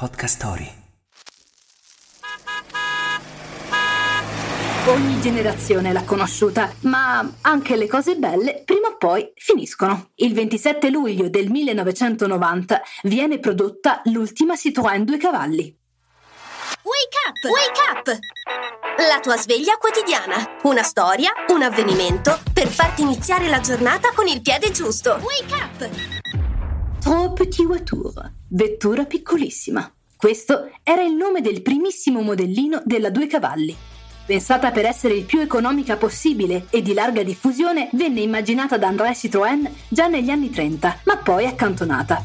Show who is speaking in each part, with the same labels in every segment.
Speaker 1: Podcast Story.
Speaker 2: Ogni generazione l'ha conosciuta, ma anche le cose belle prima o poi finiscono. Il 27 luglio del 1990 viene prodotta l'ultima Citroën due cavalli.
Speaker 3: Wake up! Wake up! La tua sveglia quotidiana. Una storia, un avvenimento per farti iniziare la giornata con il piede giusto. Wake up!
Speaker 2: Petit Voiture, vettura piccolissima. Questo era il nome del primissimo modellino della due cavalli. Pensata per essere il più economica possibile e di larga diffusione, venne immaginata da André Citroën già negli anni 30, ma poi accantonata.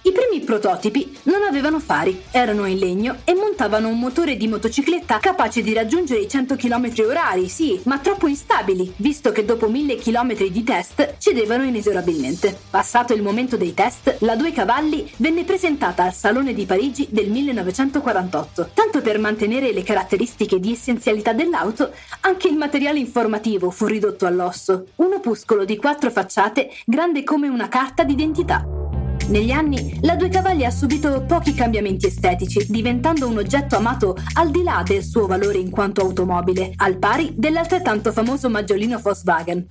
Speaker 2: I primi prototipi non avevano fari, erano in legno e montavano un motore di motocicletta capace di raggiungere i 100 km orari, sì, ma troppo instabili, visto che dopo 1000 km di test cedevano inesorabilmente. Passato il momento dei test, la due cavalli venne presentata al Salone di Parigi del 1948. Tanto per mantenere le caratteristiche di essenzialità dell'auto, anche il materiale informativo fu ridotto all'osso, un opuscolo di quattro facciate grande come una carta d'identità. Negli anni, la Due Cavalli ha subito pochi cambiamenti estetici, diventando un oggetto amato al di là del suo valore in quanto automobile, al pari dell'altrettanto famoso maggiolino Volkswagen.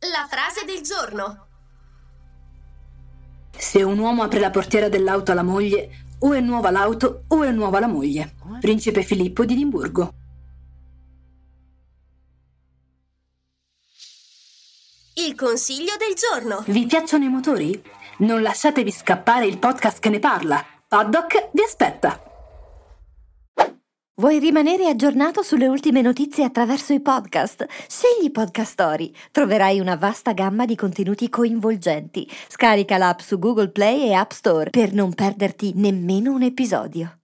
Speaker 3: La frase del giorno.
Speaker 2: Se un uomo apre la portiera dell'auto alla moglie, o è nuova l'auto o è nuova la moglie. Principe Filippo di Edimburgo.
Speaker 3: Il consiglio del giorno.
Speaker 2: Vi piacciono i motori? Non lasciatevi scappare il podcast che ne parla. Paddock vi aspetta.
Speaker 4: Vuoi rimanere aggiornato sulle ultime notizie attraverso i podcast? Scegli Podcast Story. Troverai una vasta gamma di contenuti coinvolgenti. Scarica l'app su Google Play e App Store per non perderti nemmeno un episodio.